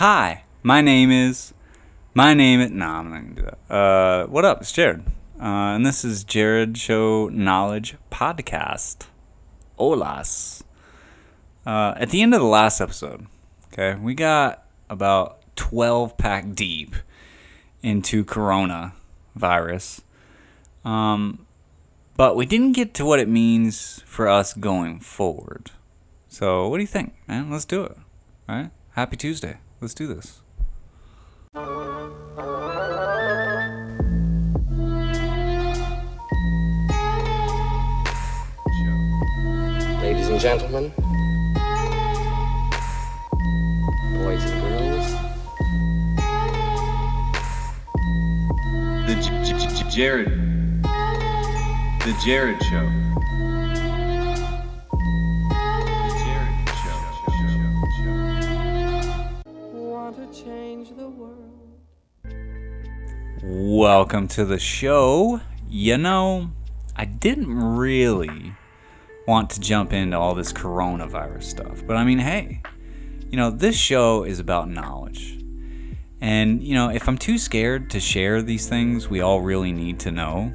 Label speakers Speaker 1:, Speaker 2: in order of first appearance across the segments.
Speaker 1: Hi, my name is. My name is. Nah, I'm not gonna do that. Uh, what up? It's Jarred. Uh, and this is Jarred Show Knowledge Podcast. Olas. Uh, at the end of the last episode, okay, we got about 12 pack deep into Corona virus. Um, but we didn't get to what it means for us going forward. So, what do you think, man? Let's do it. All right? Happy Tuesday. Let's do this.
Speaker 2: Ladies and gentlemen, boys and girls,
Speaker 1: The J- J- J- Jarred. The Jarred Show. Welcome to the show. You know, I didn't really want to jump into all this coronavirus stuff, but I mean, hey, you know, this show is about knowledge. And, you know, if I'm too scared to share these things we all really need to know,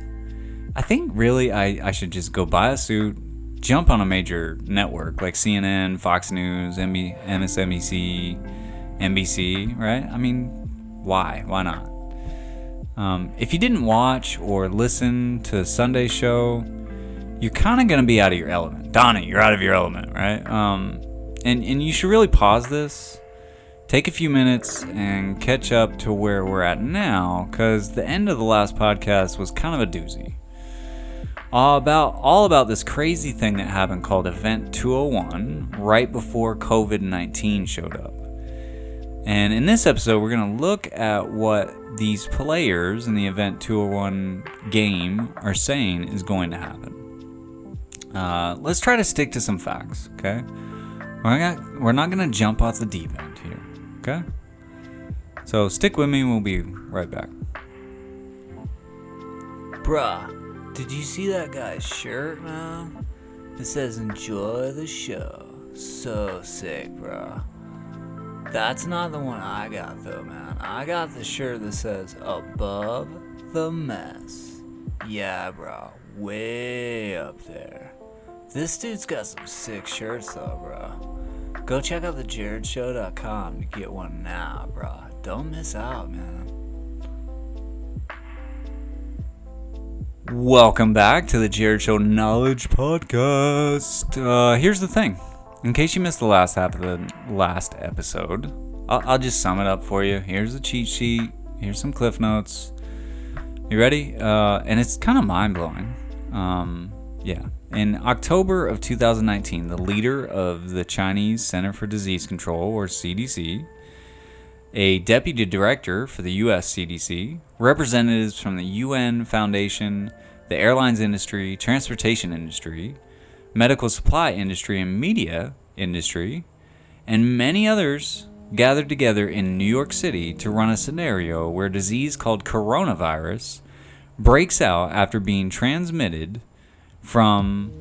Speaker 1: I think really I, I should just go buy a suit, jump on a major network like CNN, Fox News, MSNBC, NBC, right? I mean, why? Why not? Um, if you didn't watch or listen to Sunday's show, you're kind of going to be out of your element. Donnie, you're out of your element, right? Um, and, and you should really pause this, take a few minutes, and catch up to where we're at now, because the end of the last podcast was kind of a doozy. All about all about this crazy thing that happened called Event 201 right before COVID 19 showed up. And in this episode, we're going to look at what these players in the Event 201 game are saying is going to happen. Uh, let's try to stick to some facts, okay? We're not, we're not to jump off the deep end here, okay? So stick with me we'll be right back.
Speaker 3: Bruh, did you see that guy's shirt, man? It says enjoy the show. So sick, bruh. That's not the one I got though, man. I got the shirt that says above the mess. Yeah, bro. Way up there. This dude's got some sick shirts though, bro. Go check out thejarredshow.com to get one now, bro. Don't miss out, man.
Speaker 1: Welcome back to the Jarred Show Knowledge Podcast. Uh, here's the thing. In case you missed the last half of the last episode, I'll, I'll just sum it up for you. Here's a cheat sheet. Here's some cliff notes. You ready? Uh, and it's kind of mind blowing. Um, yeah. In October of 2019, the leader of the Chinese Center for Disease Control, or CDC, a deputy director for the US CDC, representatives from the UN Foundation, the airlines industry, transportation industry, medical supply industry, and media industry, and many others gathered together in New York City to run a scenario where a disease called coronavirus breaks out after being transmitted from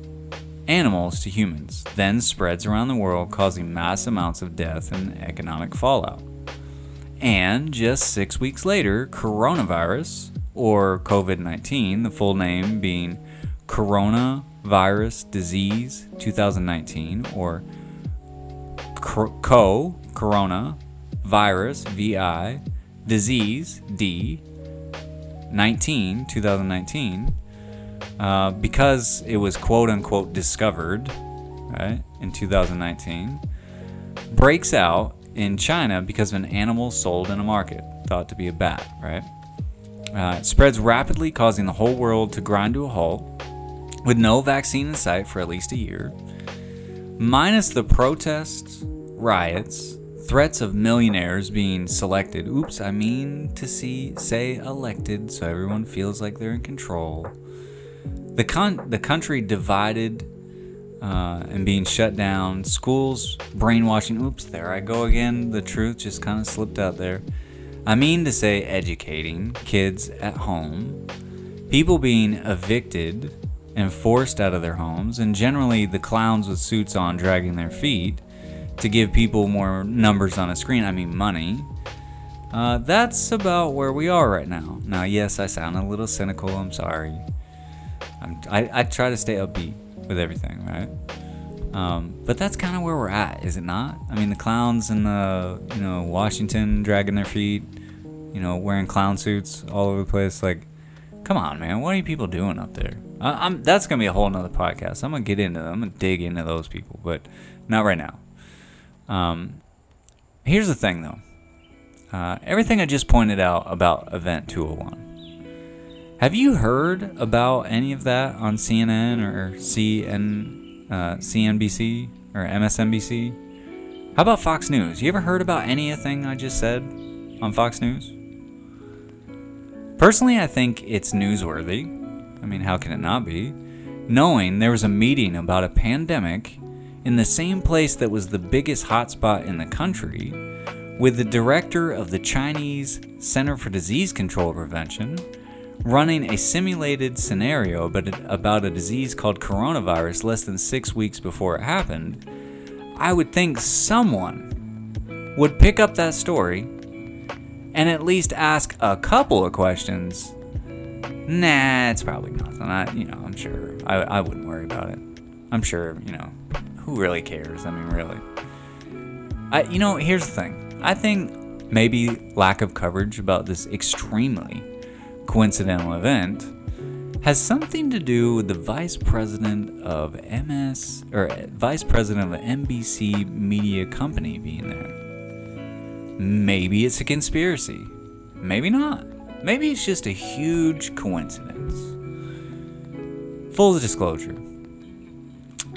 Speaker 1: animals to humans, then spreads around the world, causing mass amounts of death and economic fallout. And just six weeks later, coronavirus, or COVID 19, the full name being Coronavirus Disease 2019, or CO, Corona, Virus, VI, Disease, D, 19, 2019, uh, because it was quote unquote discovered, right, in 2019, breaks out in China because of an animal sold in a market, thought to be a bat, right? Uh, it spreads rapidly, causing the whole world to grind to a halt, with no vaccine in sight for at least a year. Minus the protests, riots, threats of millionaires being selected. Oops, I mean to see say elected, so everyone feels like they're in control. The con- the country divided uh, and being shut down. Schools brainwashing. Oops, there I go again. The truth just kind of slipped out there. I mean to say educating kids at home. People being evicted and forced out of their homes, and generally the clowns with suits on dragging their feet, to give people more numbers on a screen, I mean money. Uh, that's about where we are right now. Now, yes, I sound a little cynical. I'm sorry. I'm, I, I try to stay upbeat with everything, right? Um, but that's kind of where we're at, is it not? I mean, the clowns in the you know Washington dragging their feet, you know, wearing clown suits all over the place. Like, come on, man, what are you people doing up there? I, am that's gonna be a whole nother podcast. I'm gonna get into them. I'm gonna dig into those people, but not right now. Um, here's the thing, though. Uh, everything I just pointed out about Event 201. Have you heard about any of that on CNN or CN, uh, CNBC or MSNBC? How about Fox News? You ever heard about anything I just said on Fox News? Personally, I think it's newsworthy. I mean, how can it not be? Knowing there was a meeting about a pandemic in the same place that was the biggest hotspot in the country, with the director of the Chinese Center for Disease Control Prevention running a simulated scenario about a disease called coronavirus less than six weeks before it happened, I would think someone would pick up that story and at least ask a couple of questions. Nah, it's probably nothing. I, you know, I'm sure. I, I wouldn't worry about it. I'm sure, you know, who really cares? I mean, really. I, you know, here's the thing. I think maybe lack of coverage about this extremely coincidental event has something to do with the vice president of MS or uh, vice president of NBC media company being there. Maybe it's a conspiracy. Maybe not. Maybe it's just a huge coincidence. Full disclosure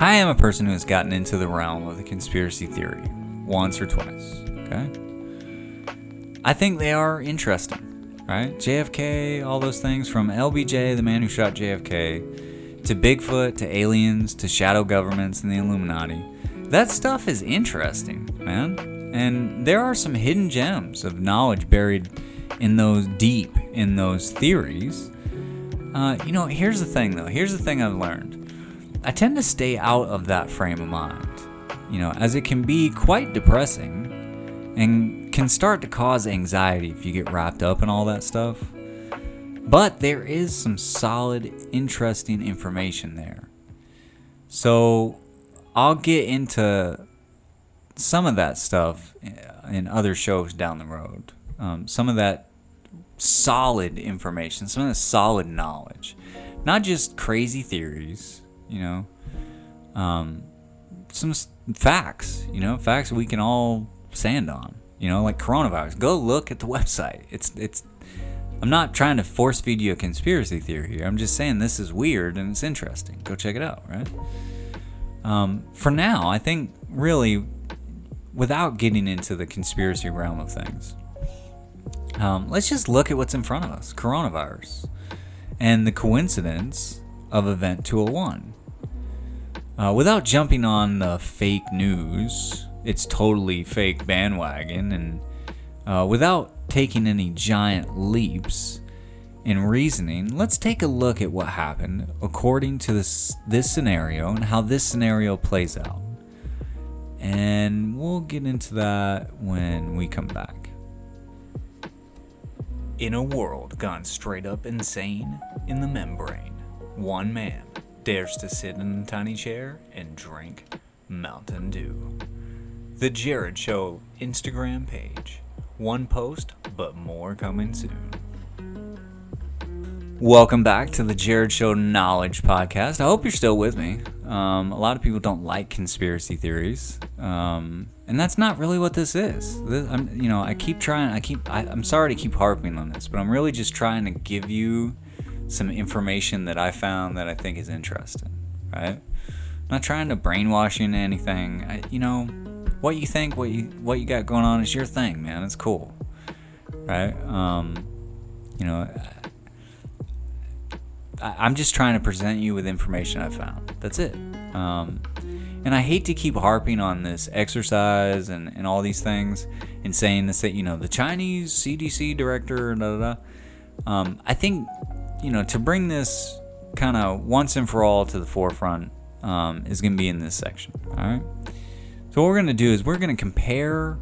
Speaker 1: I am a person who has gotten into the realm of the conspiracy theory once or twice, okay? I think they are interesting, right? JFK, all those things from LBJ, the man who shot JFK, to Bigfoot, to aliens, to shadow governments and the Illuminati. That stuff is interesting, man. And there are some hidden gems of knowledge buried in those deep in those theories. Uh, you know, here's the thing though. Here's the thing I've learned. I tend to stay out of that frame of mind, you know, as it can be quite depressing and can start to cause anxiety if you get wrapped up in all that stuff. But there is some solid, interesting information there. So I'll get into some of that stuff in other shows down the road. Um, some of that solid information, some of the solid knowledge, not just crazy theories you know, um, some facts, you know, facts we can all stand on, you know, like coronavirus. Go look at the website. It's it's. I'm not trying to force feed you a conspiracy theory here. I'm just saying this is weird and it's interesting. Go check it out, right? Um, for now, I think really, without getting into the conspiracy realm of things, um, let's just look at what's in front of us coronavirus and the coincidence of Event 201. Uh, without jumping on the fake news, it's totally fake bandwagon, and uh, without taking any giant leaps in reasoning, let's take a look at what happened according to this, this scenario and how this scenario plays out. And we'll get into that when we come back. In a world gone straight up insane in the membrane, one man dares to sit in a tiny chair and drink Mountain Dew. The Jarred Show Instagram page. One post, but more coming soon. Welcome back to the Jarred Show Knowledge Podcast. I hope you're still with me. Um, a lot of people don't like conspiracy theories, um, and that's not really what this is. This, I'm, you know, I keep trying. I keep. I, I'm sorry to keep harping on this, but I'm really just trying to give you some information that I found that I think is interesting, right? I'm not trying to brainwash you into anything. I, you know, what you think, what you what you got going on is your thing, man. It's cool, right? Um, you know, I, am just trying to present you with information I found. That's it. Um, and I hate to keep harping on this exercise and, and all these things and saying this that you know the Chinese CDC director da da da. Um, I think you know, to bring this kind of once and for all to the forefront um, is going to be in this section. All right. So what we're gonna do is we're gonna compare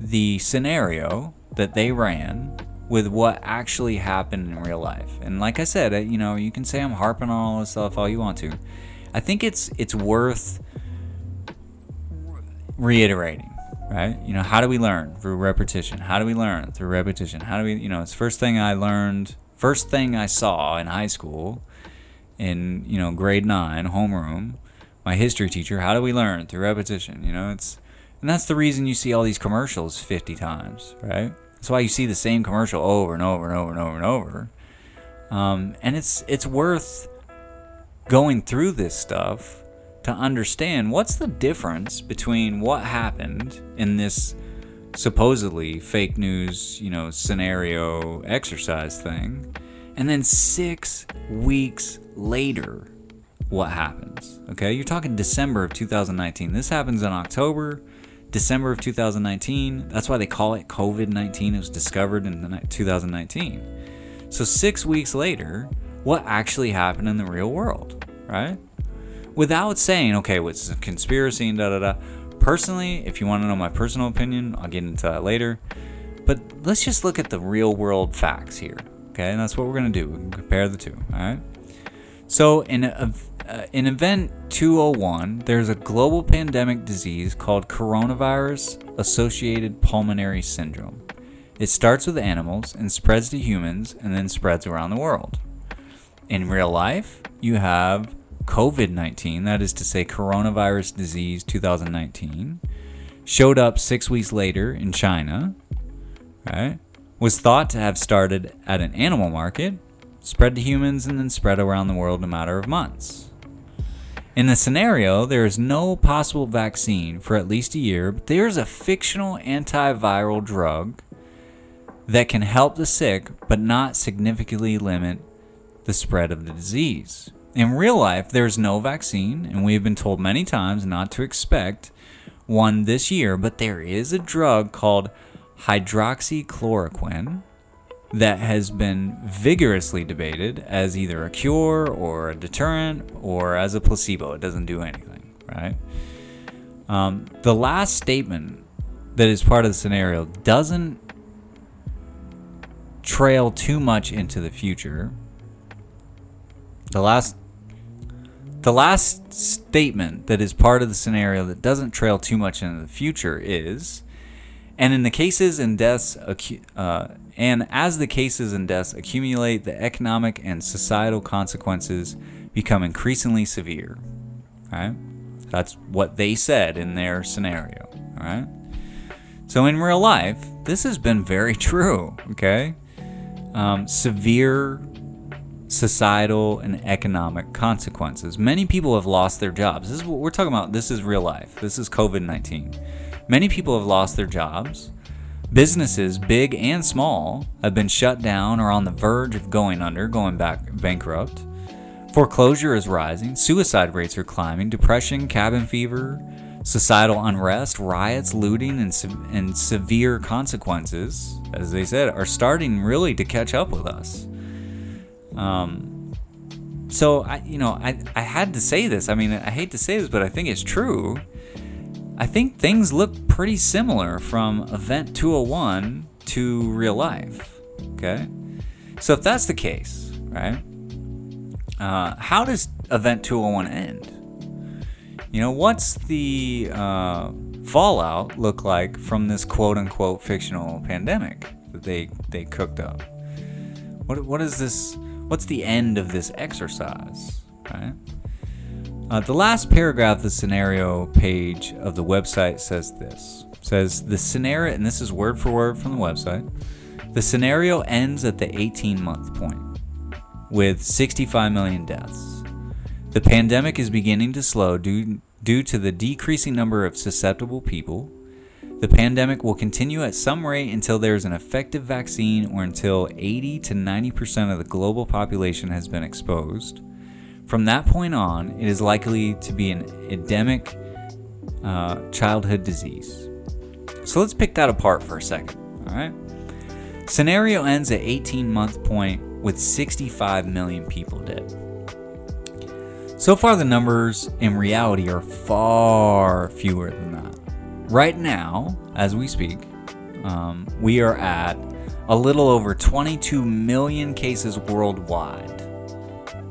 Speaker 1: the scenario that they ran with what actually happened in real life. And like I said, you know, you can say I'm harping on all this stuff all you want to. I think it's it's worth reiterating, right? You know, how do we learn through repetition? How do we learn through repetition? How do we, you know, it's first thing I learned, first thing I saw in high school in, you know, grade 9 homeroom, my history teacher, how do we learn through repetition? You know, it's and that's the reason you see all these commercials 50 times, right? That's why you see the same commercial over and over and over and over and over. Um, and it's it's worth going through this stuff to understand what's the difference between what happened in this supposedly fake news, you know, scenario exercise thing, and then six weeks later, what happens? Okay, you're talking December of 2019. This happens in October. December of 2019. That's why they call it COVID 19. It was discovered in 2019. So, six weeks later, what actually happened in the real world, right? Without saying, okay, what's a conspiracy and da da da. Personally, if you want to know my personal opinion, I'll get into that later. But let's just look at the real world facts here, okay? And that's what we're going to do. Compare the two, all right? So, in a, uh, in Event 201, there's a global pandemic disease called coronavirus associated pulmonary syndrome. It starts with animals and spreads to humans and then spreads around the world. In real life, you have COVID 19, that is to say, coronavirus disease 2019, showed up six weeks later in China, right? Was thought to have started at an animal market, spread to humans, and then spread around the world in a matter of months. In the scenario, there is no possible vaccine for at least a year, but there is a fictional antiviral drug that can help the sick but not significantly limit the spread of the disease. In real life, there is no vaccine, and we have been told many times not to expect one this year, but there is a drug called hydroxychloroquine that has been vigorously debated as either a cure or a deterrent or as a placebo. It doesn't do anything, right? Um, the last statement that is part of the scenario doesn't trail too much into the future. The last the last statement that is part of the scenario that doesn't trail too much into the future is and in the cases and deaths uh, and as the cases and deaths accumulate, the economic and societal consequences become increasingly severe. Right? That's what they said in their scenario. All right? So in real life, this has been very true. Okay? Um, severe societal and economic consequences. Many people have lost their jobs. This is what we're talking about. This is real life. This is COVID 19. Many people have lost their jobs. Businesses, big and small, have been shut down or on the verge of going under, going back bankrupt. Foreclosure is rising, suicide rates are climbing, depression, cabin fever, societal unrest, riots, looting, and, se- and severe consequences, as they said, are starting really to catch up with us. Um, so I, you know, I, I had to say this. I mean, I hate to say this, but I think it's true. I think things look pretty similar from Event 201 to real life. Okay? So if that's the case, right? Uh, how does Event 201 end? You know, what's the uh, fallout look like from this quote unquote fictional pandemic that they, they cooked up? What, what is this? What's the end of this exercise? Right? Uh, the last paragraph of the scenario page of the website says this. Says the scenario and this is word for word from the website the scenario ends at the 18 month point with 65 million deaths. The pandemic is beginning to slow due, due to the decreasing number of susceptible people. The pandemic will continue at some rate until there is an effective vaccine or until 80 to 90% of the global population has been exposed from that point on, it is likely to be an endemic uh, childhood disease. So let's pick that apart for a second. All right. Scenario ends at 18 month point with 65 million people dead. So far, the numbers in reality are far fewer than that. Right now, as we speak, um, we are at a little over 22 million cases worldwide.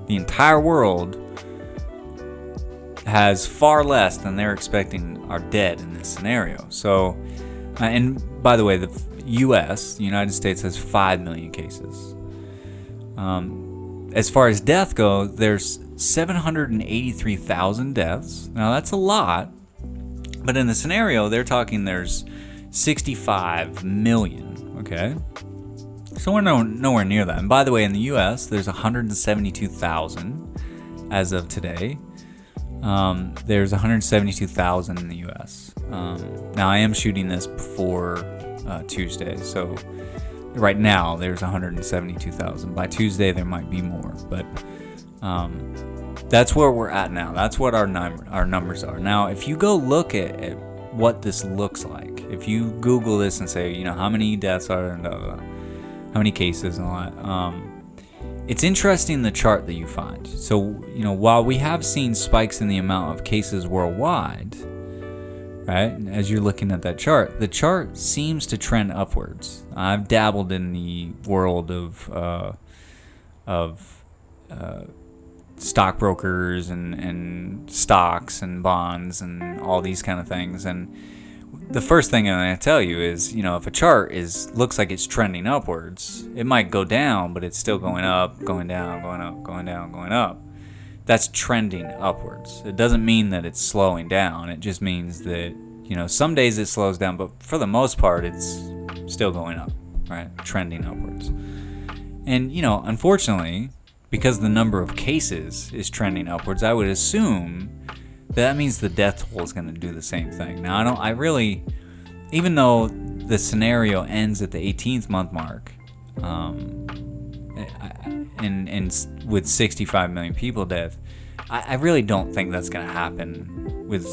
Speaker 1: The entire world has far less than they're expecting are dead in this scenario. So, uh, and by the way, the U.S., the United States, has 5 million cases. Um, as far as death goes, there's 783,000 deaths. Now, that's a lot, but in the scenario, they're talking there's 65 million, okay? So we're no, nowhere near that. And by the way, in the US, there's 172,000 as of today. Um, there's 172,000 in the US. Um, now, I am shooting this before uh, Tuesday, so right now there's 172,000. By Tuesday, there might be more, but um, that's where we're at now. That's what our, num- our numbers are. Now, if you go look at, at what this looks like, if you Google this and say, you know, how many deaths are blah, blah, blah, how many cases and all that, um, it's interesting the chart that you find. So, you know, while we have seen spikes in the amount of cases worldwide, right, as you're looking at that chart, the chart seems to trend upwards. I've dabbled in the world of, uh, of, uh, stockbrokers and, and stocks and bonds and all these kind of things. And the first thing to tell you is, you know, if a chart is looks like it's trending upwards, it might go down, but it's still going up, going down, going up, going down, going up. That's trending upwards. It doesn't mean that it's slowing down. It just means that, you know, some days it slows down, but for the most part, it's still going up, right? Trending upwards. And, you know, unfortunately, because the number of cases is trending upwards, I would assume that means the death toll is going to do the same thing. Now, I don't, I really, even though the scenario ends at the 18th month mark, um, and and with 65 million people dead, I, I really don't think that's going to happen with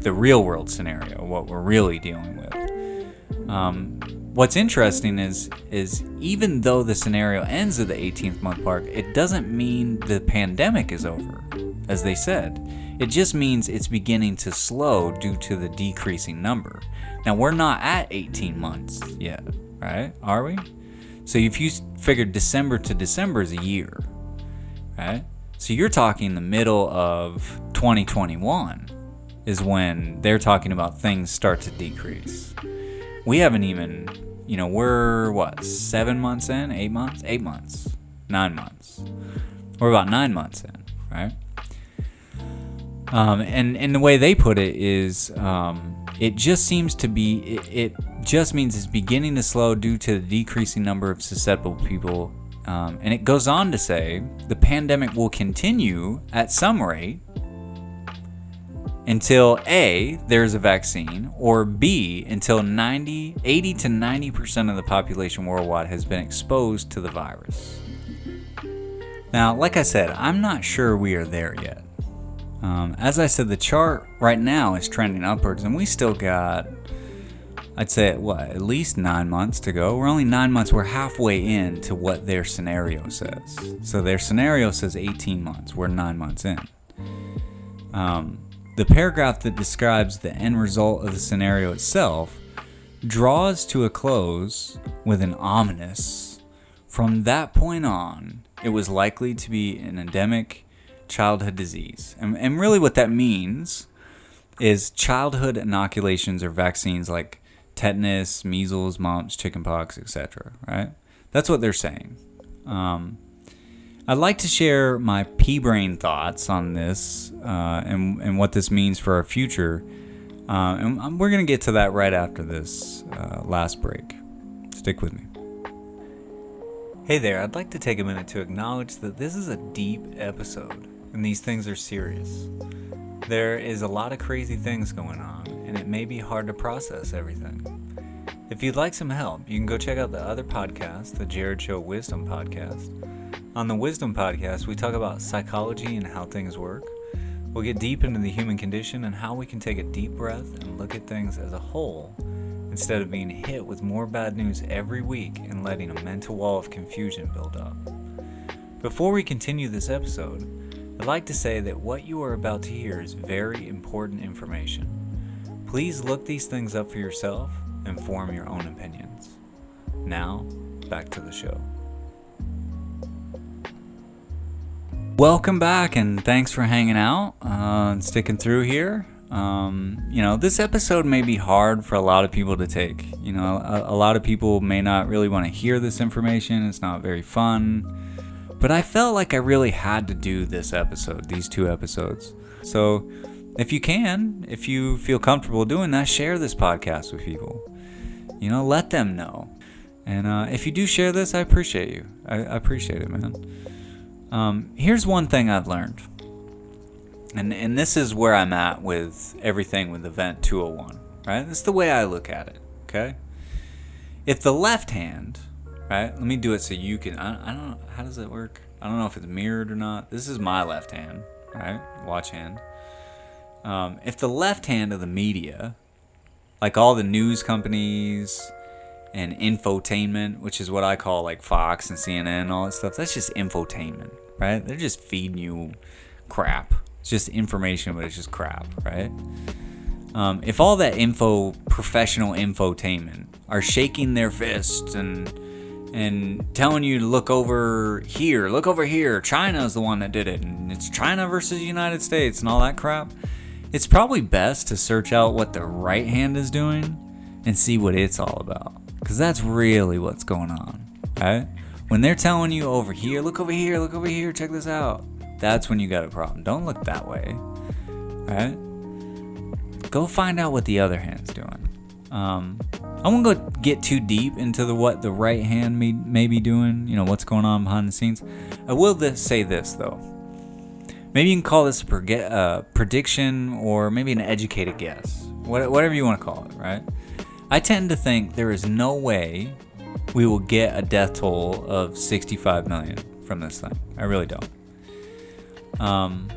Speaker 1: the real world scenario. What we're really dealing with. Um, what's interesting is is even though the scenario ends at the 18th month mark, it doesn't mean the pandemic is over, as they said. It just means it's beginning to slow due to the decreasing number. Now we're not at 18 months yet, right? Are we? So if you figure December to December is a year, right? So you're talking the middle of 2021 is when they're talking about things start to decrease. We haven't even, you know, we're what, seven months in, eight months, eight months, nine months. We're about nine months in, right? Um, and and the way they put it is, um, it just seems to be, it, it, just means it's beginning to slow due to the decreasing number of susceptible people. Um, and it goes on to say the pandemic will continue at some rate until A, there's a vaccine, or B, until 90, 80 to 90% of the population worldwide has been exposed to the virus. Now, like I said, I'm not sure we are there yet. Um, as I said, the chart right now is trending upwards, and we still got, I'd say, what, at least nine months to go. We're only nine months, we're halfway in to what their scenario says. So their scenario says 18 months, we're nine months in. Um, the paragraph that describes the end result of the scenario itself draws to a close with an ominous, from that point on, it was likely to be an endemic childhood disease. And, and really, what that means is childhood inoculations or vaccines like tetanus, measles, mumps, chickenpox, etc. Right? That's what they're saying. Um, I'd like to share my pea brain thoughts on this uh, and, and what this means for our future. Uh, and we're going to get to that right after this uh, last break. Stick with me. Hey there, I'd like to take a minute to acknowledge that this is a deep episode and these things are serious. There is a lot of crazy things going on, and it may be hard to process everything. If you'd like some help, you can go check out the other podcast, the Jarred Show Wisdom Podcast. On the Wisdom Podcast, we talk about psychology and how things work. We'll get deep into the human condition and how we can take a deep breath and look at things as a whole instead of being hit with more bad news every week and letting a mental wall of confusion build up. Before we continue this episode, I'd like to say that what you are about to hear is very important information. Please look these things up for yourself and form your own opinions. Now, back to the show. Welcome back, and thanks for hanging out uh, and sticking through here. Um, you know, this episode may be hard for a lot of people to take. You know, a, a lot of people may not really want to hear this information, it's not very fun. But I felt like I really had to do this episode, these two episodes. So, if you can, if you feel comfortable doing that, share this podcast with people. You know, let them know. And uh, if you do share this, I appreciate you. I, I appreciate it, man. Um, here's one thing I've learned. And, and this is where I'm at with everything with Event 201, right? This is the way I look at it, okay? If the left hand, right? Let me do it so you can. I, I don't know. How does that work? I don't know if it's mirrored or not. This is my left hand, right? Watch hand. Um, if the left hand of the media, like all the news companies and infotainment, which is what I call like Fox and CNN and all that stuff, that's just infotainment, right? They're just feeding you crap. It's just information, but it's just crap, right? Um, if all that info, professional infotainment, are shaking their fists and and telling you to look over here, look over here, China is the one that did it, and it's China versus United States and all that crap, it's probably best to search out what the right hand is doing and see what it's all about. Because that's really what's going on, right? When they're telling you over here, look over here, look over here, check this out, that's when you got a problem. Don't look that way, right? Go find out what the other hand's doing. Um, I won't go get too deep into the what the right hand may, may be doing, you know, what's going on behind the scenes. I will this, say this though. Maybe you can call this a uh, prediction or maybe an educated guess. What, whatever you want to call it, right? I tend to think there is no way we will get a death toll of 65 million from this thing. I really don't. Um,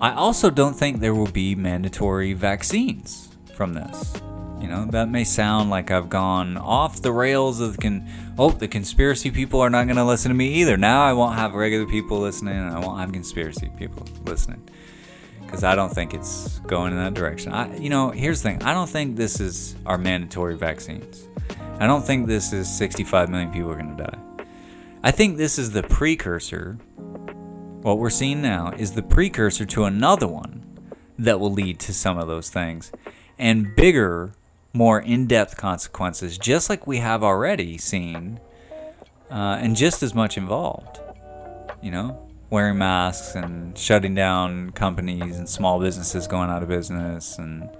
Speaker 1: I also don't think there will be mandatory vaccines from this. You know, that may sound like I've gone off the rails of the con- oh, the conspiracy people are not going to listen to me either. Now I won't have regular people listening and I won't have conspiracy people listening. Cuz I don't think it's going in that direction. I you know, here's the thing. I don't think this is our mandatory vaccines. I don't think this is 65 million people are going to die. I think this is the precursor what we're seeing now is the precursor to another one that will lead to some of those things and bigger more in depth consequences, just like we have already seen, uh, and just as much involved. You know, wearing masks and shutting down companies and small businesses going out of business and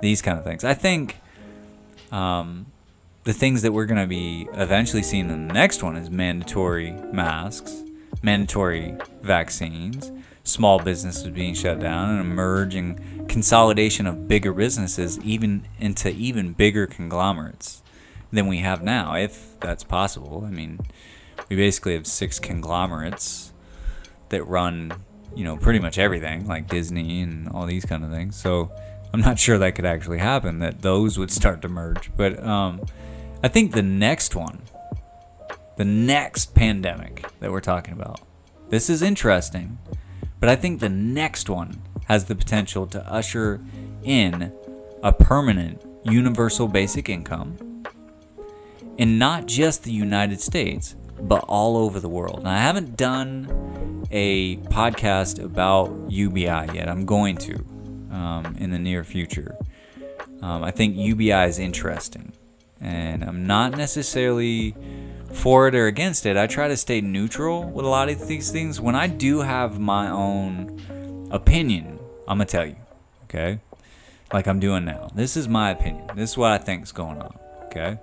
Speaker 1: these kind of things. I think um, the things that we're going to be eventually seeing in the next one is mandatory masks, mandatory vaccines, small businesses being shut down, and emerging consolidation of bigger businesses even into even bigger conglomerates than we have now, if that's possible. I mean, we basically have six conglomerates that run, you know, pretty much everything, like Disney and all these kind of things. So I'm not sure that could actually happen, that those would start to merge. But um, I think the next one, the next pandemic that we're talking about, this is interesting, but I think the next one has the potential to usher in a permanent universal basic income in not just the United States, but all over the world. And I haven't done a podcast about UBI yet. I'm going to um, in the near future. Um, I think UBI is interesting, and I'm not necessarily for it or against it. I try to stay neutral with a lot of these things. When I do have my own opinion I'm gonna tell you, okay? Like I'm doing now. This is my opinion. This is what I think is going on, okay?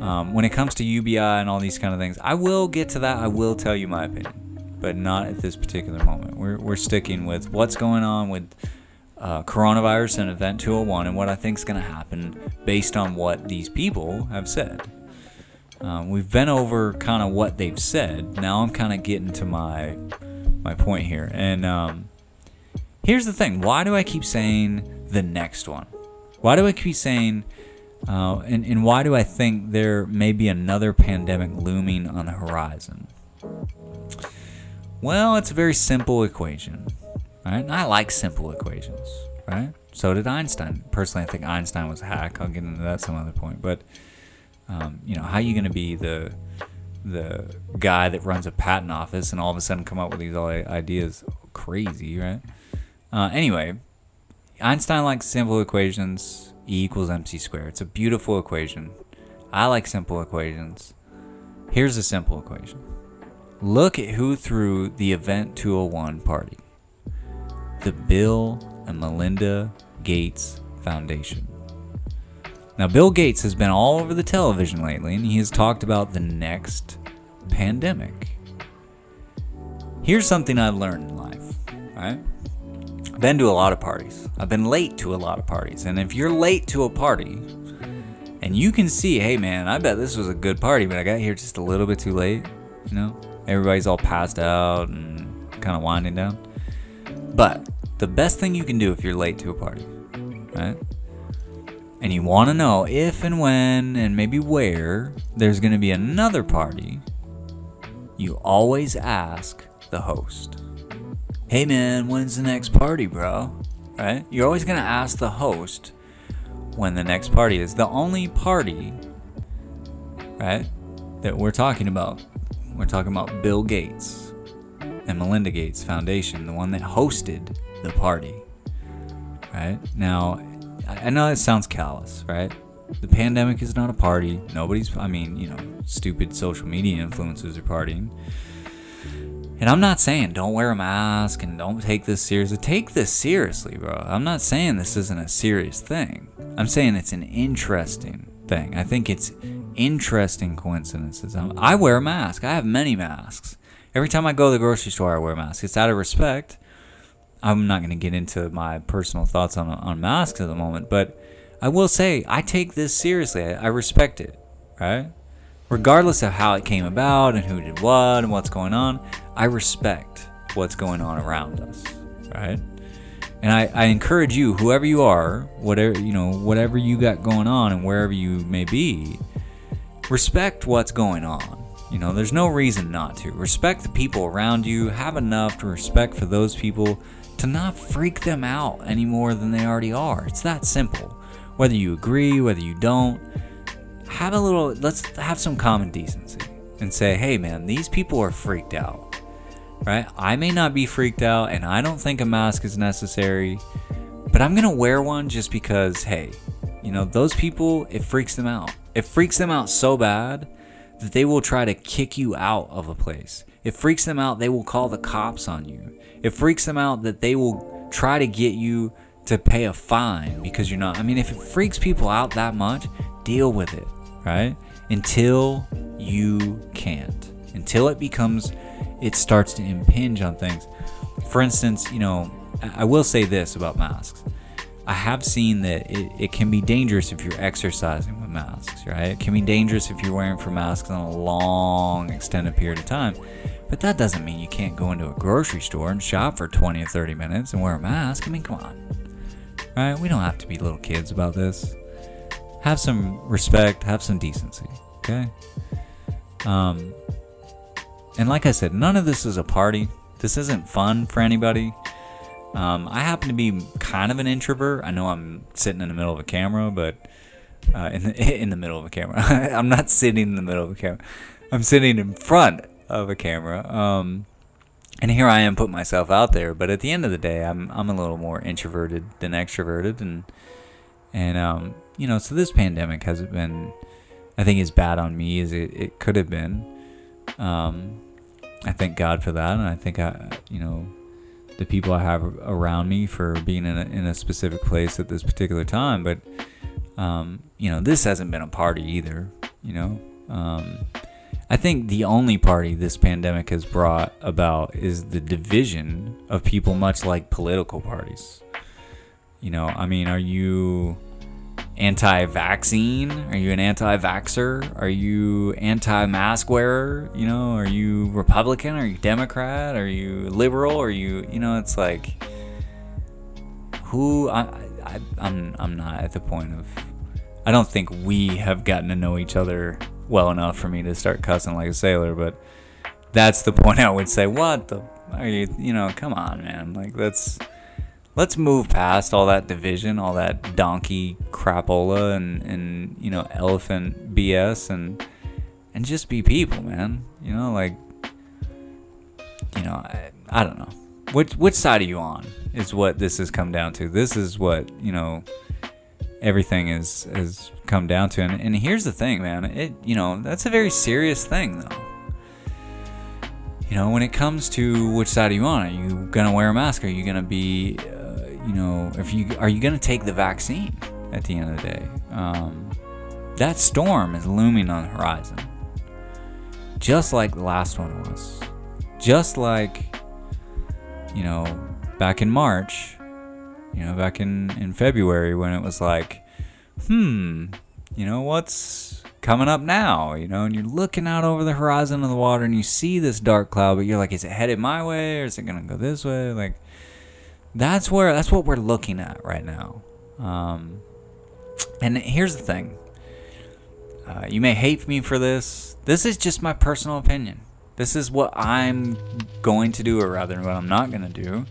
Speaker 1: Um, when it comes to UBI and all these kind of things, I will get to that. I will tell you my opinion, but not at this particular moment. We're, we're sticking with what's going on with uh, coronavirus and Event 201 and what I think is going to happen based on what these people have said. Um, we've been over kind of what they've said. Now I'm kind of getting to my my point here, and um, Here's the thing why do I keep saying the next one? Why do I keep saying, uh, and, and why do I think there may be another pandemic looming on the horizon? Well, it's a very simple equation, right? And I like simple equations, right? So did Einstein. Personally, I think Einstein was a hack. I'll get into that some other point. But um, you know, how are you going to be the the guy that runs a patent office and all of a sudden come up with these ideas? Crazy, right? Uh, anyway, Einstein likes simple equations. E equals mc squared. It's a beautiful equation. I like simple equations. Here's a simple equation. Look at who threw the Event 201 party. The Bill and Melinda Gates Foundation. Now, Bill Gates has been all over the television lately, and he has talked about the next pandemic. Here's something I've learned in life, right? I've been to a lot of parties. I've been late to a lot of parties. And if you're late to a party, and you can see, hey man, I bet this was a good party, but I got here just a little bit too late, you know? Everybody's all passed out and kind of winding down. But the best thing you can do if you're late to a party, right? And you want to know if and when and maybe where there's going to be another party, you always ask the host. Hey man, when's the next party, bro? Right? You're always going to ask the host when the next party is. The only party, right, that we're talking about, we're talking about Bill Gates and Melinda Gates Foundation, the one that hosted the party. Right? Now, I know it sounds callous, right? The pandemic is not a party. Nobody's, I mean, you know, stupid social media influencers are partying. And I'm not saying don't wear a mask and don't take this seriously. Take this seriously, bro. I'm not saying this isn't a serious thing. I'm saying it's an interesting thing. I think it's interesting coincidences. I wear a mask. I have many masks. Every time I go to the grocery store, I wear a mask. It's out of respect. I'm not going to get into my personal thoughts on, on masks at the moment, but I will say I take this seriously. I, I respect it, right? Regardless of how it came about and who did what and what's going on, I respect what's going on around us, right? And I, I encourage you, whoever you are, whatever you know, whatever you got going on and wherever you may be, respect what's going on. You know, there's no reason not to. Respect the people around you. Have enough to respect for those people to not freak them out any more than they already are. It's that simple. Whether you agree, whether you don't, have a little, let's have some common decency and say, hey man, these people are freaked out, right? I may not be freaked out and I don't think a mask is necessary, but I'm gonna wear one just because, hey, you know, those people, it freaks them out. It freaks them out so bad that they will try to kick you out of a place. It freaks them out, they will call the cops on you. It freaks them out that they will try to get you to pay a fine because you're not. I mean, if it freaks people out that much, deal with it, right? Until you can't. Until it becomes, it starts to impinge on things. For instance, you know, I will say this about masks. I have seen that it, it can be dangerous if you're exercising with masks, right? It can be dangerous if you're wearing for masks on a long, extended period of time. But that doesn't mean you can't go into a grocery store and shop for 20 or 30 minutes and wear a mask. I mean, come on. Right? We don't have to be little kids about this. Have some respect, have some decency, okay? Um, and like I said, none of this is a party. This isn't fun for anybody. Um, I happen to be kind of an introvert. I know I'm sitting in the middle of a camera, but uh, in the in the middle of a camera, I'm not sitting in the middle of a camera. I'm sitting in front of a camera. Um, and here I am putting myself out there, but at the end of the day, I'm I'm a little more introverted than extroverted, and and um, you know, so this pandemic hasn't been, I think, as bad on me as it, it could have been. Um, I thank God for that, and I think I, you know, the people I have around me for being in a, in a specific place at this particular time. But um, you know, this hasn't been a party either. You know, um, I think the only party this pandemic has brought about is the division of people, much like political parties. You know, I mean, are you anti-vaccine? Are you an anti-vaxer? Are you anti-mask wearer? You know, are you Republican? Are you Democrat? Are you liberal? Are you, you know, it's like who I, I I'm I'm not at the point of I don't think we have gotten to know each other well enough for me to start cussing like a sailor, but that's the point I would say. What the Are you, you know, come on, man. Like, let's let's move past all that division, all that donkey crapola, and and you know, elephant BS, and and just be people, man. You know, like, you know, I, I don't know. Which which side are you on? Is what this has come down to. This is what you know. Everything is has come down to, and, and here's the thing, man. It you know that's a very serious thing, though you know, when it comes to which side are you on? Are you gonna wear a mask? Are you gonna be, uh, you know, if you are you gonna take the vaccine at the end of the day? Um, that storm is looming on the horizon, just like the last one was, just like, you know, back in March, you know, back in in February when it was like, hmm, you know, what's coming up now, you know, and you're looking out over the horizon of the water and you see this dark cloud, but you're like, is it headed my way or is it gonna go this way? Like, that's where that's what we're looking at right now. Um, and here's the thing: uh, you may hate me for this. This is just my personal opinion. This is what I'm going to do, or rather, what I'm not gonna do.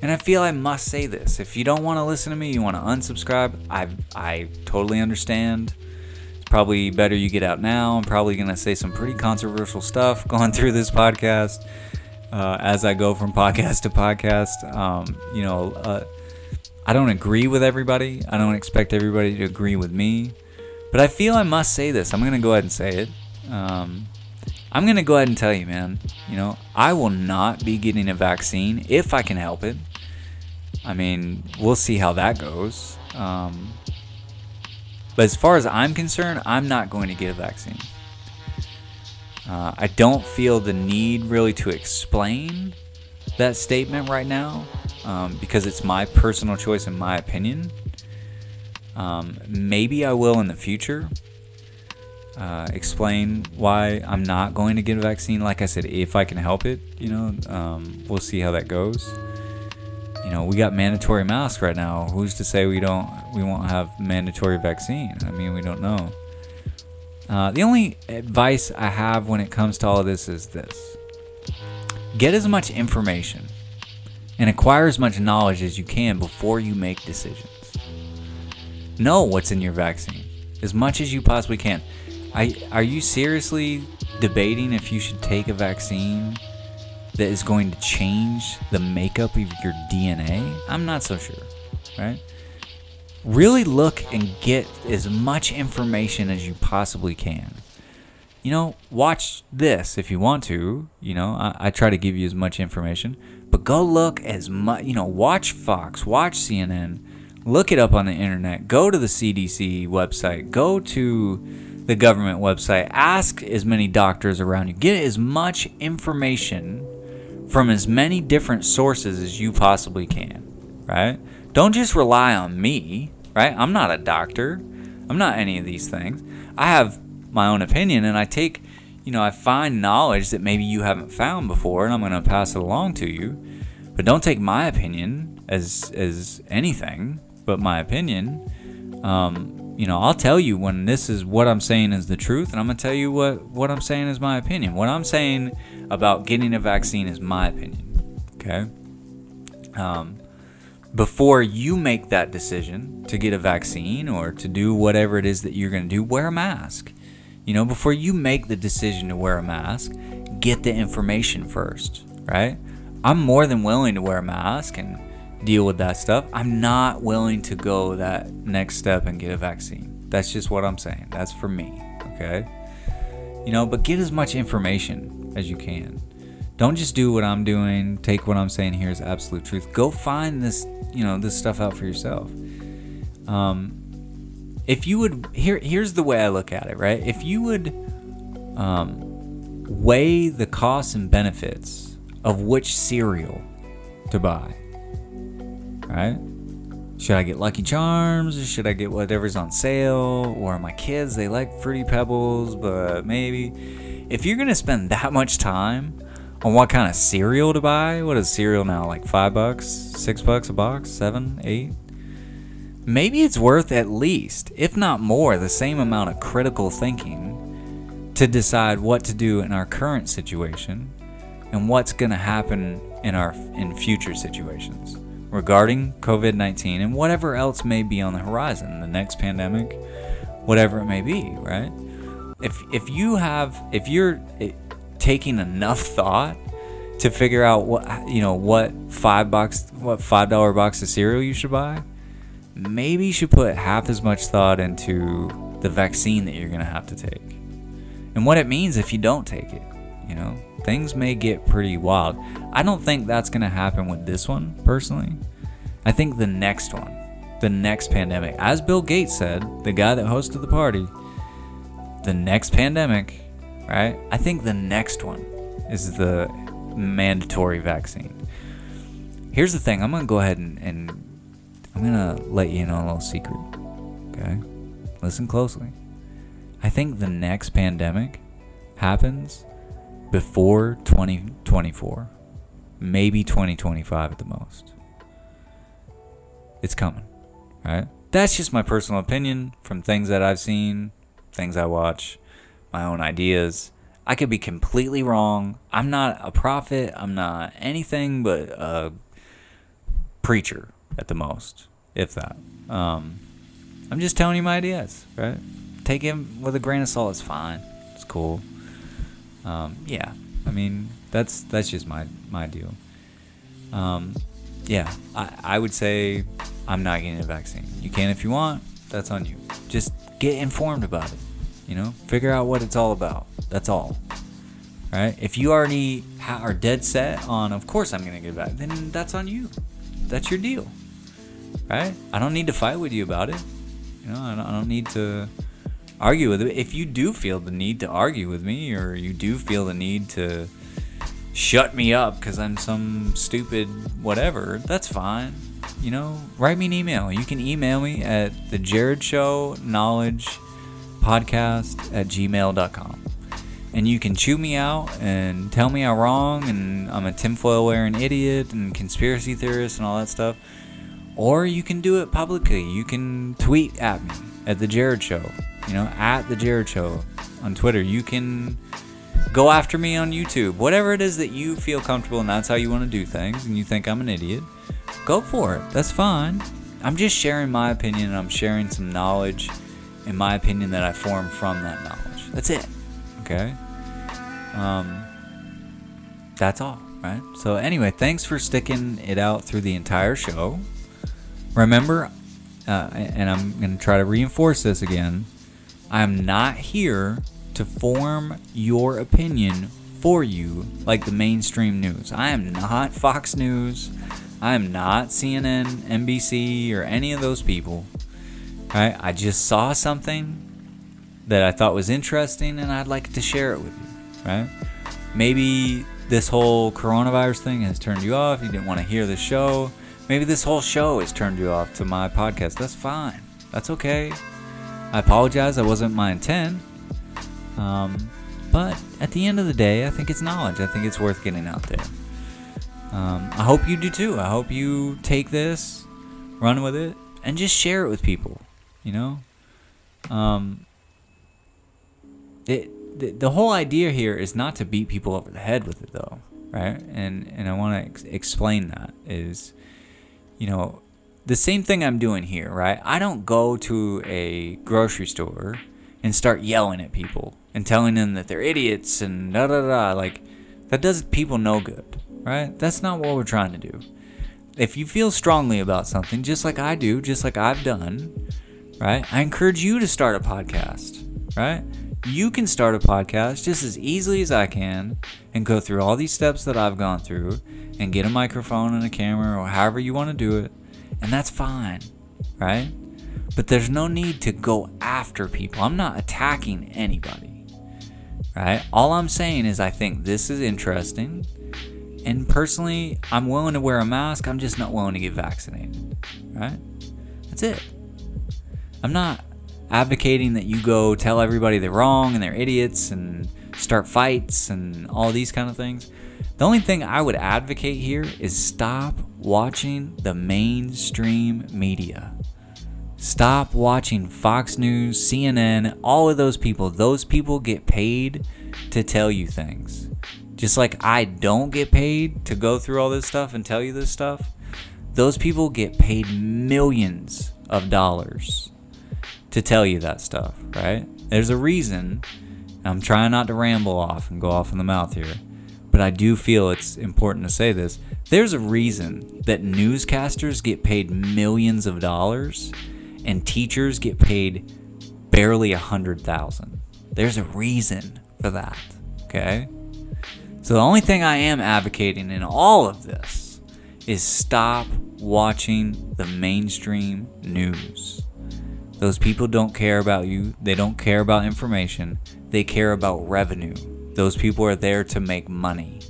Speaker 1: And I feel I must say this. If you don't want to listen to me, you want to unsubscribe. I I totally understand It's probably better you get out now. I'm probably going to say some pretty controversial stuff going through this podcast uh, as I go from podcast to podcast. Um, you know, uh, I don't agree with everybody. I don't expect everybody to agree with me. But I feel I must say this. I'm going to go ahead and say it. Um, I'm going to go ahead and tell you, man, you know, I will not be getting a vaccine if I can help it. I mean, we'll see how that goes. Um, but as far as I'm concerned, I'm not going to get a vaccine. Uh, I don't feel the need really to explain that statement right now um, because it's my personal choice and my opinion. Um, maybe I will in the future uh, explain why I'm not going to get a vaccine. Like I said, if I can help it, you know, um, we'll see how that goes you know, we got mandatory masks right now. Who's to say we don't we won't have mandatory vaccine? I mean, we don't know. Uh, the only advice I have when it comes to all of this is this: get as much information and acquire as much knowledge as you can before you make decisions. Know what's in your vaccine as much as you possibly can. I, are you seriously debating if you should take a vaccine that is going to change the makeup of your DNA? I'm not so sure, right? Really look and get as much information as you possibly can. You know, watch this if you want to. You know, I, I try to give you as much information, but go look as much, you know, watch Fox, watch CNN, look it up on the internet, go to the CDC website, go to the government website, ask as many doctors around you, get as much information from as many different sources as you possibly can, right? Don't just rely on me, right? I'm not a doctor. I'm not any of these things. I have my own opinion and I take, you know, I find knowledge that maybe you haven't found before and I'm going to pass it along to you. But don't take my opinion as as anything but my opinion. Um, you know, I'll tell you when this is what I'm saying is the truth, and I'm gonna tell you what what I'm saying is my opinion. What I'm saying about getting a vaccine is my opinion. Okay. Um, before you make that decision to get a vaccine or to do whatever it is that you're to do, wear a mask. You know, before you make the decision to wear a mask, get the information first, right? I'm more than willing to wear a mask and deal with that stuff. I'm not willing to go that next step and get a vaccine. That's just what I'm saying. That's for me, okay? You know, but get as much information as you can. Don't just do what I'm doing, take what I'm saying here as absolute truth. Go find this, you know, this stuff out for yourself. Um, if you would, here, here's the way I look at it, right? If you would um, weigh the costs and benefits of which cereal to buy, right? Should I get Lucky Charms should I get whatever's on sale? Or my kids, they like Fruity Pebbles, but maybe if you're gonna spend that much time on what kind of cereal to buy, what is cereal now? Like five bucks, six bucks a box, seven, eight? Maybe it's worth at least, if not more, the same amount of critical thinking to decide what to do in our current situation and what's to happen in our in future situations regarding COVID-19 and whatever else may be on the horizon, the next pandemic, whatever it may be, right? If if you have if you're eh, taking enough thought to figure out what you know what five box what five dollar box of cereal you should buy, maybe you should put half as much thought into the vaccine that you're gonna have to take and what it means if you don't take it. You know, things may get pretty wild. I don't think that's gonna happen with this one personally. I think the next one, the next pandemic, as Bill Gates said, the guy that hosted the party, the next pandemic, right? I think the next one is the mandatory vaccine. Here's the thing I'm going to go ahead and, and I'm going to let you in on a little secret. Okay? Listen closely. I think the next pandemic happens before 2024, maybe 2025 at the most. It's coming, right? That's just my personal opinion from things that I've seen, things I watch, my own ideas. I could be completely wrong. I'm not a prophet. I'm not anything but a preacher at the most, if that. Um, I'm just telling you my ideas, right? Take him with a grain of salt. It's fine. It's cool. Um, yeah, I mean that's that's just my my deal. Um, yeah, I, I would say I'm not getting a vaccine. You can if you want. That's on you. Just get informed about it. You know, figure out what it's all about. That's all. Right? If you already ha- are dead set on, of course I'm gonna get back, then that's on you. That's your deal. Right? I don't need to fight with you about it. You know, I don't, I don't need to argue with it. If you do feel the need to argue with me, or you do feel the need to shut me up because I'm some stupid whatever, that's fine. You know, write me an email. You can email me at the Jarred Show Knowledge Podcast at gmail.com. And you can chew me out and tell me I'm wrong and I'm a tinfoil wearing idiot and conspiracy theorist and all that stuff. Or you can do it publicly. You can tweet at me at the Jarred Show. You know, at the Jarred Show on Twitter. You can go after me on YouTube. Whatever it is that you feel comfortable and that's how you want to do things and you think I'm an idiot, go for it. That's fine. I'm just sharing my opinion and I'm sharing some knowledge in my opinion that I form from that knowledge. That's it. Okay? Um that's all, right? So anyway, thanks for sticking it out through the entire show. Remember, uh, and I'm going to try to reinforce this again. I'm not here to form your opinion for you like the mainstream news. I am not Fox News. I am not CNN, NBC, or any of those people. Right? I just saw something that I thought was interesting and I'd like to share it with you. Right? Maybe this whole coronavirus thing has turned you off. You didn't want to hear the show. Maybe this whole show has turned you off to my podcast. That's fine. That's okay. I apologize. That wasn't my intent. Um, but at the end of the day, I think it's knowledge. I think it's worth getting out there. Um, I hope you do too. I hope you take this, run with it, and just share it with people. You know, um, it the, the whole idea here is not to beat people over the head with it, though, right? And and I want to ex- explain that is, you know, the same thing I'm doing here, right? I don't go to a grocery store and start yelling at people and telling them that they're idiots and da da da. Like, that does people no good, right? That's not what we're trying to do. If you feel strongly about something, just like I do, just like I've done, right? I encourage you to start a podcast, right? You can start a podcast just as easily as I can and go through all these steps that I've gone through and get a microphone and a camera or however you want to do it and that's fine, right? But there's no need to go after people. I'm not attacking anybody, right? All I'm saying is I think this is interesting. And personally, I'm willing to wear a mask. I'm just not willing to get vaccinated, right? That's it. I'm not advocating that you go tell everybody they're wrong and they're idiots and start fights and all these kind of things. The only thing I would advocate here is stop watching the mainstream media. Stop watching Fox News, CNN, all of those people. Those people get paid to tell you things. Just like I don't get paid to go through all this stuff and tell you this stuff, those people get paid millions of dollars to tell you that stuff, right? There's a reason. I'm trying not to ramble off and go off in the mouth here, but I do feel it's important to say this. There's a reason that newscasters get paid millions of dollars and teachers get paid barely a hundred thousand. There's a reason for that. Okay? So the only thing I am advocating in all of this is stop watching the mainstream news. Those people don't care about you. They don't care about information. They care about revenue. Those people are there to make money,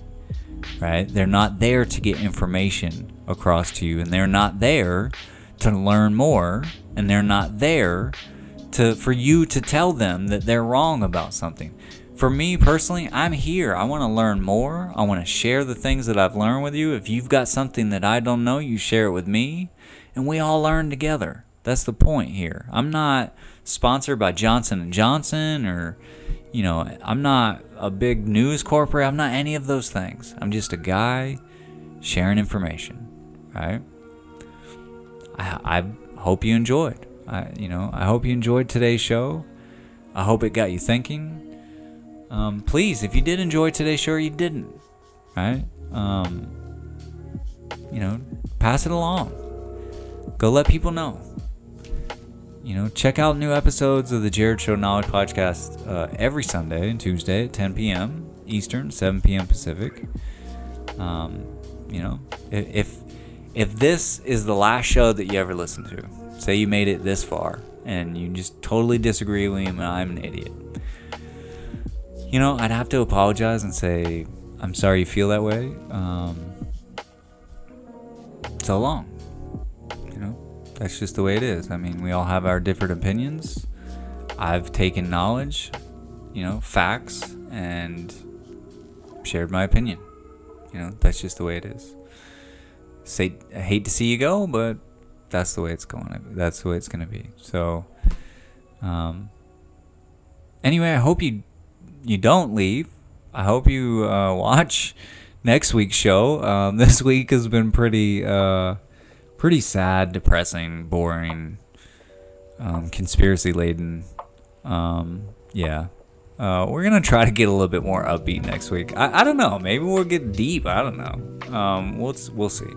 Speaker 1: right? They're not there to get information across to you, and they're not there to learn more, and they're not there to for you to tell them that they're wrong about something. For me personally, I'm here. I want to learn more. I want to share the things that I've learned with you. If you've got something that I don't know, you share it with me, and we all learn together. That's the point here. I'm not sponsored by Johnson and Johnson or you know, I'm not a big news corporate. I'm not any of those things. I'm just a guy sharing information, right? I, I hope you enjoyed. I, you know, I hope you enjoyed today's show. I hope it got you thinking. Um, please, if you did enjoy today's show or you didn't, right? Um, you know, pass it along. Go let people know you know, check out new episodes of the Jarred Show Knowledge Podcast uh, every Sunday and Tuesday at 10 p.m. Eastern, 7 p.m. Pacific. Um, you know, if if this is the last show that you ever listen to, say you made it this far and you just totally disagree with me and I'm an idiot, you know, I'd have to apologize and say I'm sorry you feel that way. Um, so long that's just the way it is. I mean, we all have our different opinions. I've taken knowledge, you know, facts, and shared my opinion. You know, that's just the way it is. Say, I hate to see you go, but that's the way it's going. That's the way it's going to be. So, um, anyway, I hope you you don't leave. I hope you uh, watch next week's show. Um, this week has been pretty. Uh, pretty sad, depressing, boring, um, conspiracy laden. Um, yeah. Uh, we're gonna try to get a little bit more upbeat next week. I, I don't know. Maybe we'll get deep. I don't know. Um, we'll we'll see.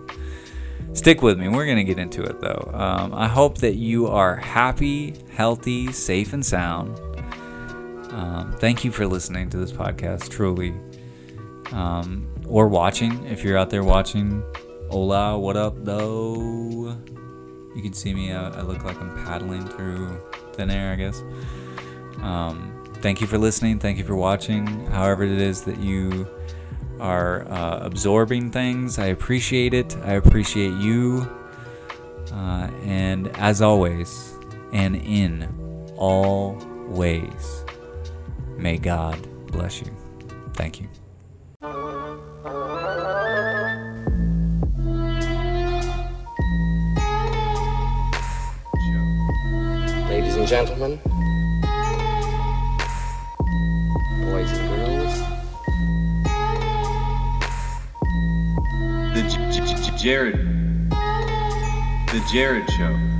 Speaker 1: Stick with me. We're gonna get into it though. Um, I hope that you are happy, healthy, safe, and sound. Um, thank you for listening to this podcast. Truly, um, or watching if you're out there watching. Hola, what up, though? You can see me. Uh, I look like I'm paddling through thin air, I guess. Um, thank you for listening. Thank you for watching. However, it is that you are uh, absorbing things, I appreciate it. I appreciate you. Uh, and as always, and in all ways, may God bless you. Thank you.
Speaker 4: Gentlemen, boys and girls,
Speaker 5: the J- J- J- Jarred, the Jarred Show.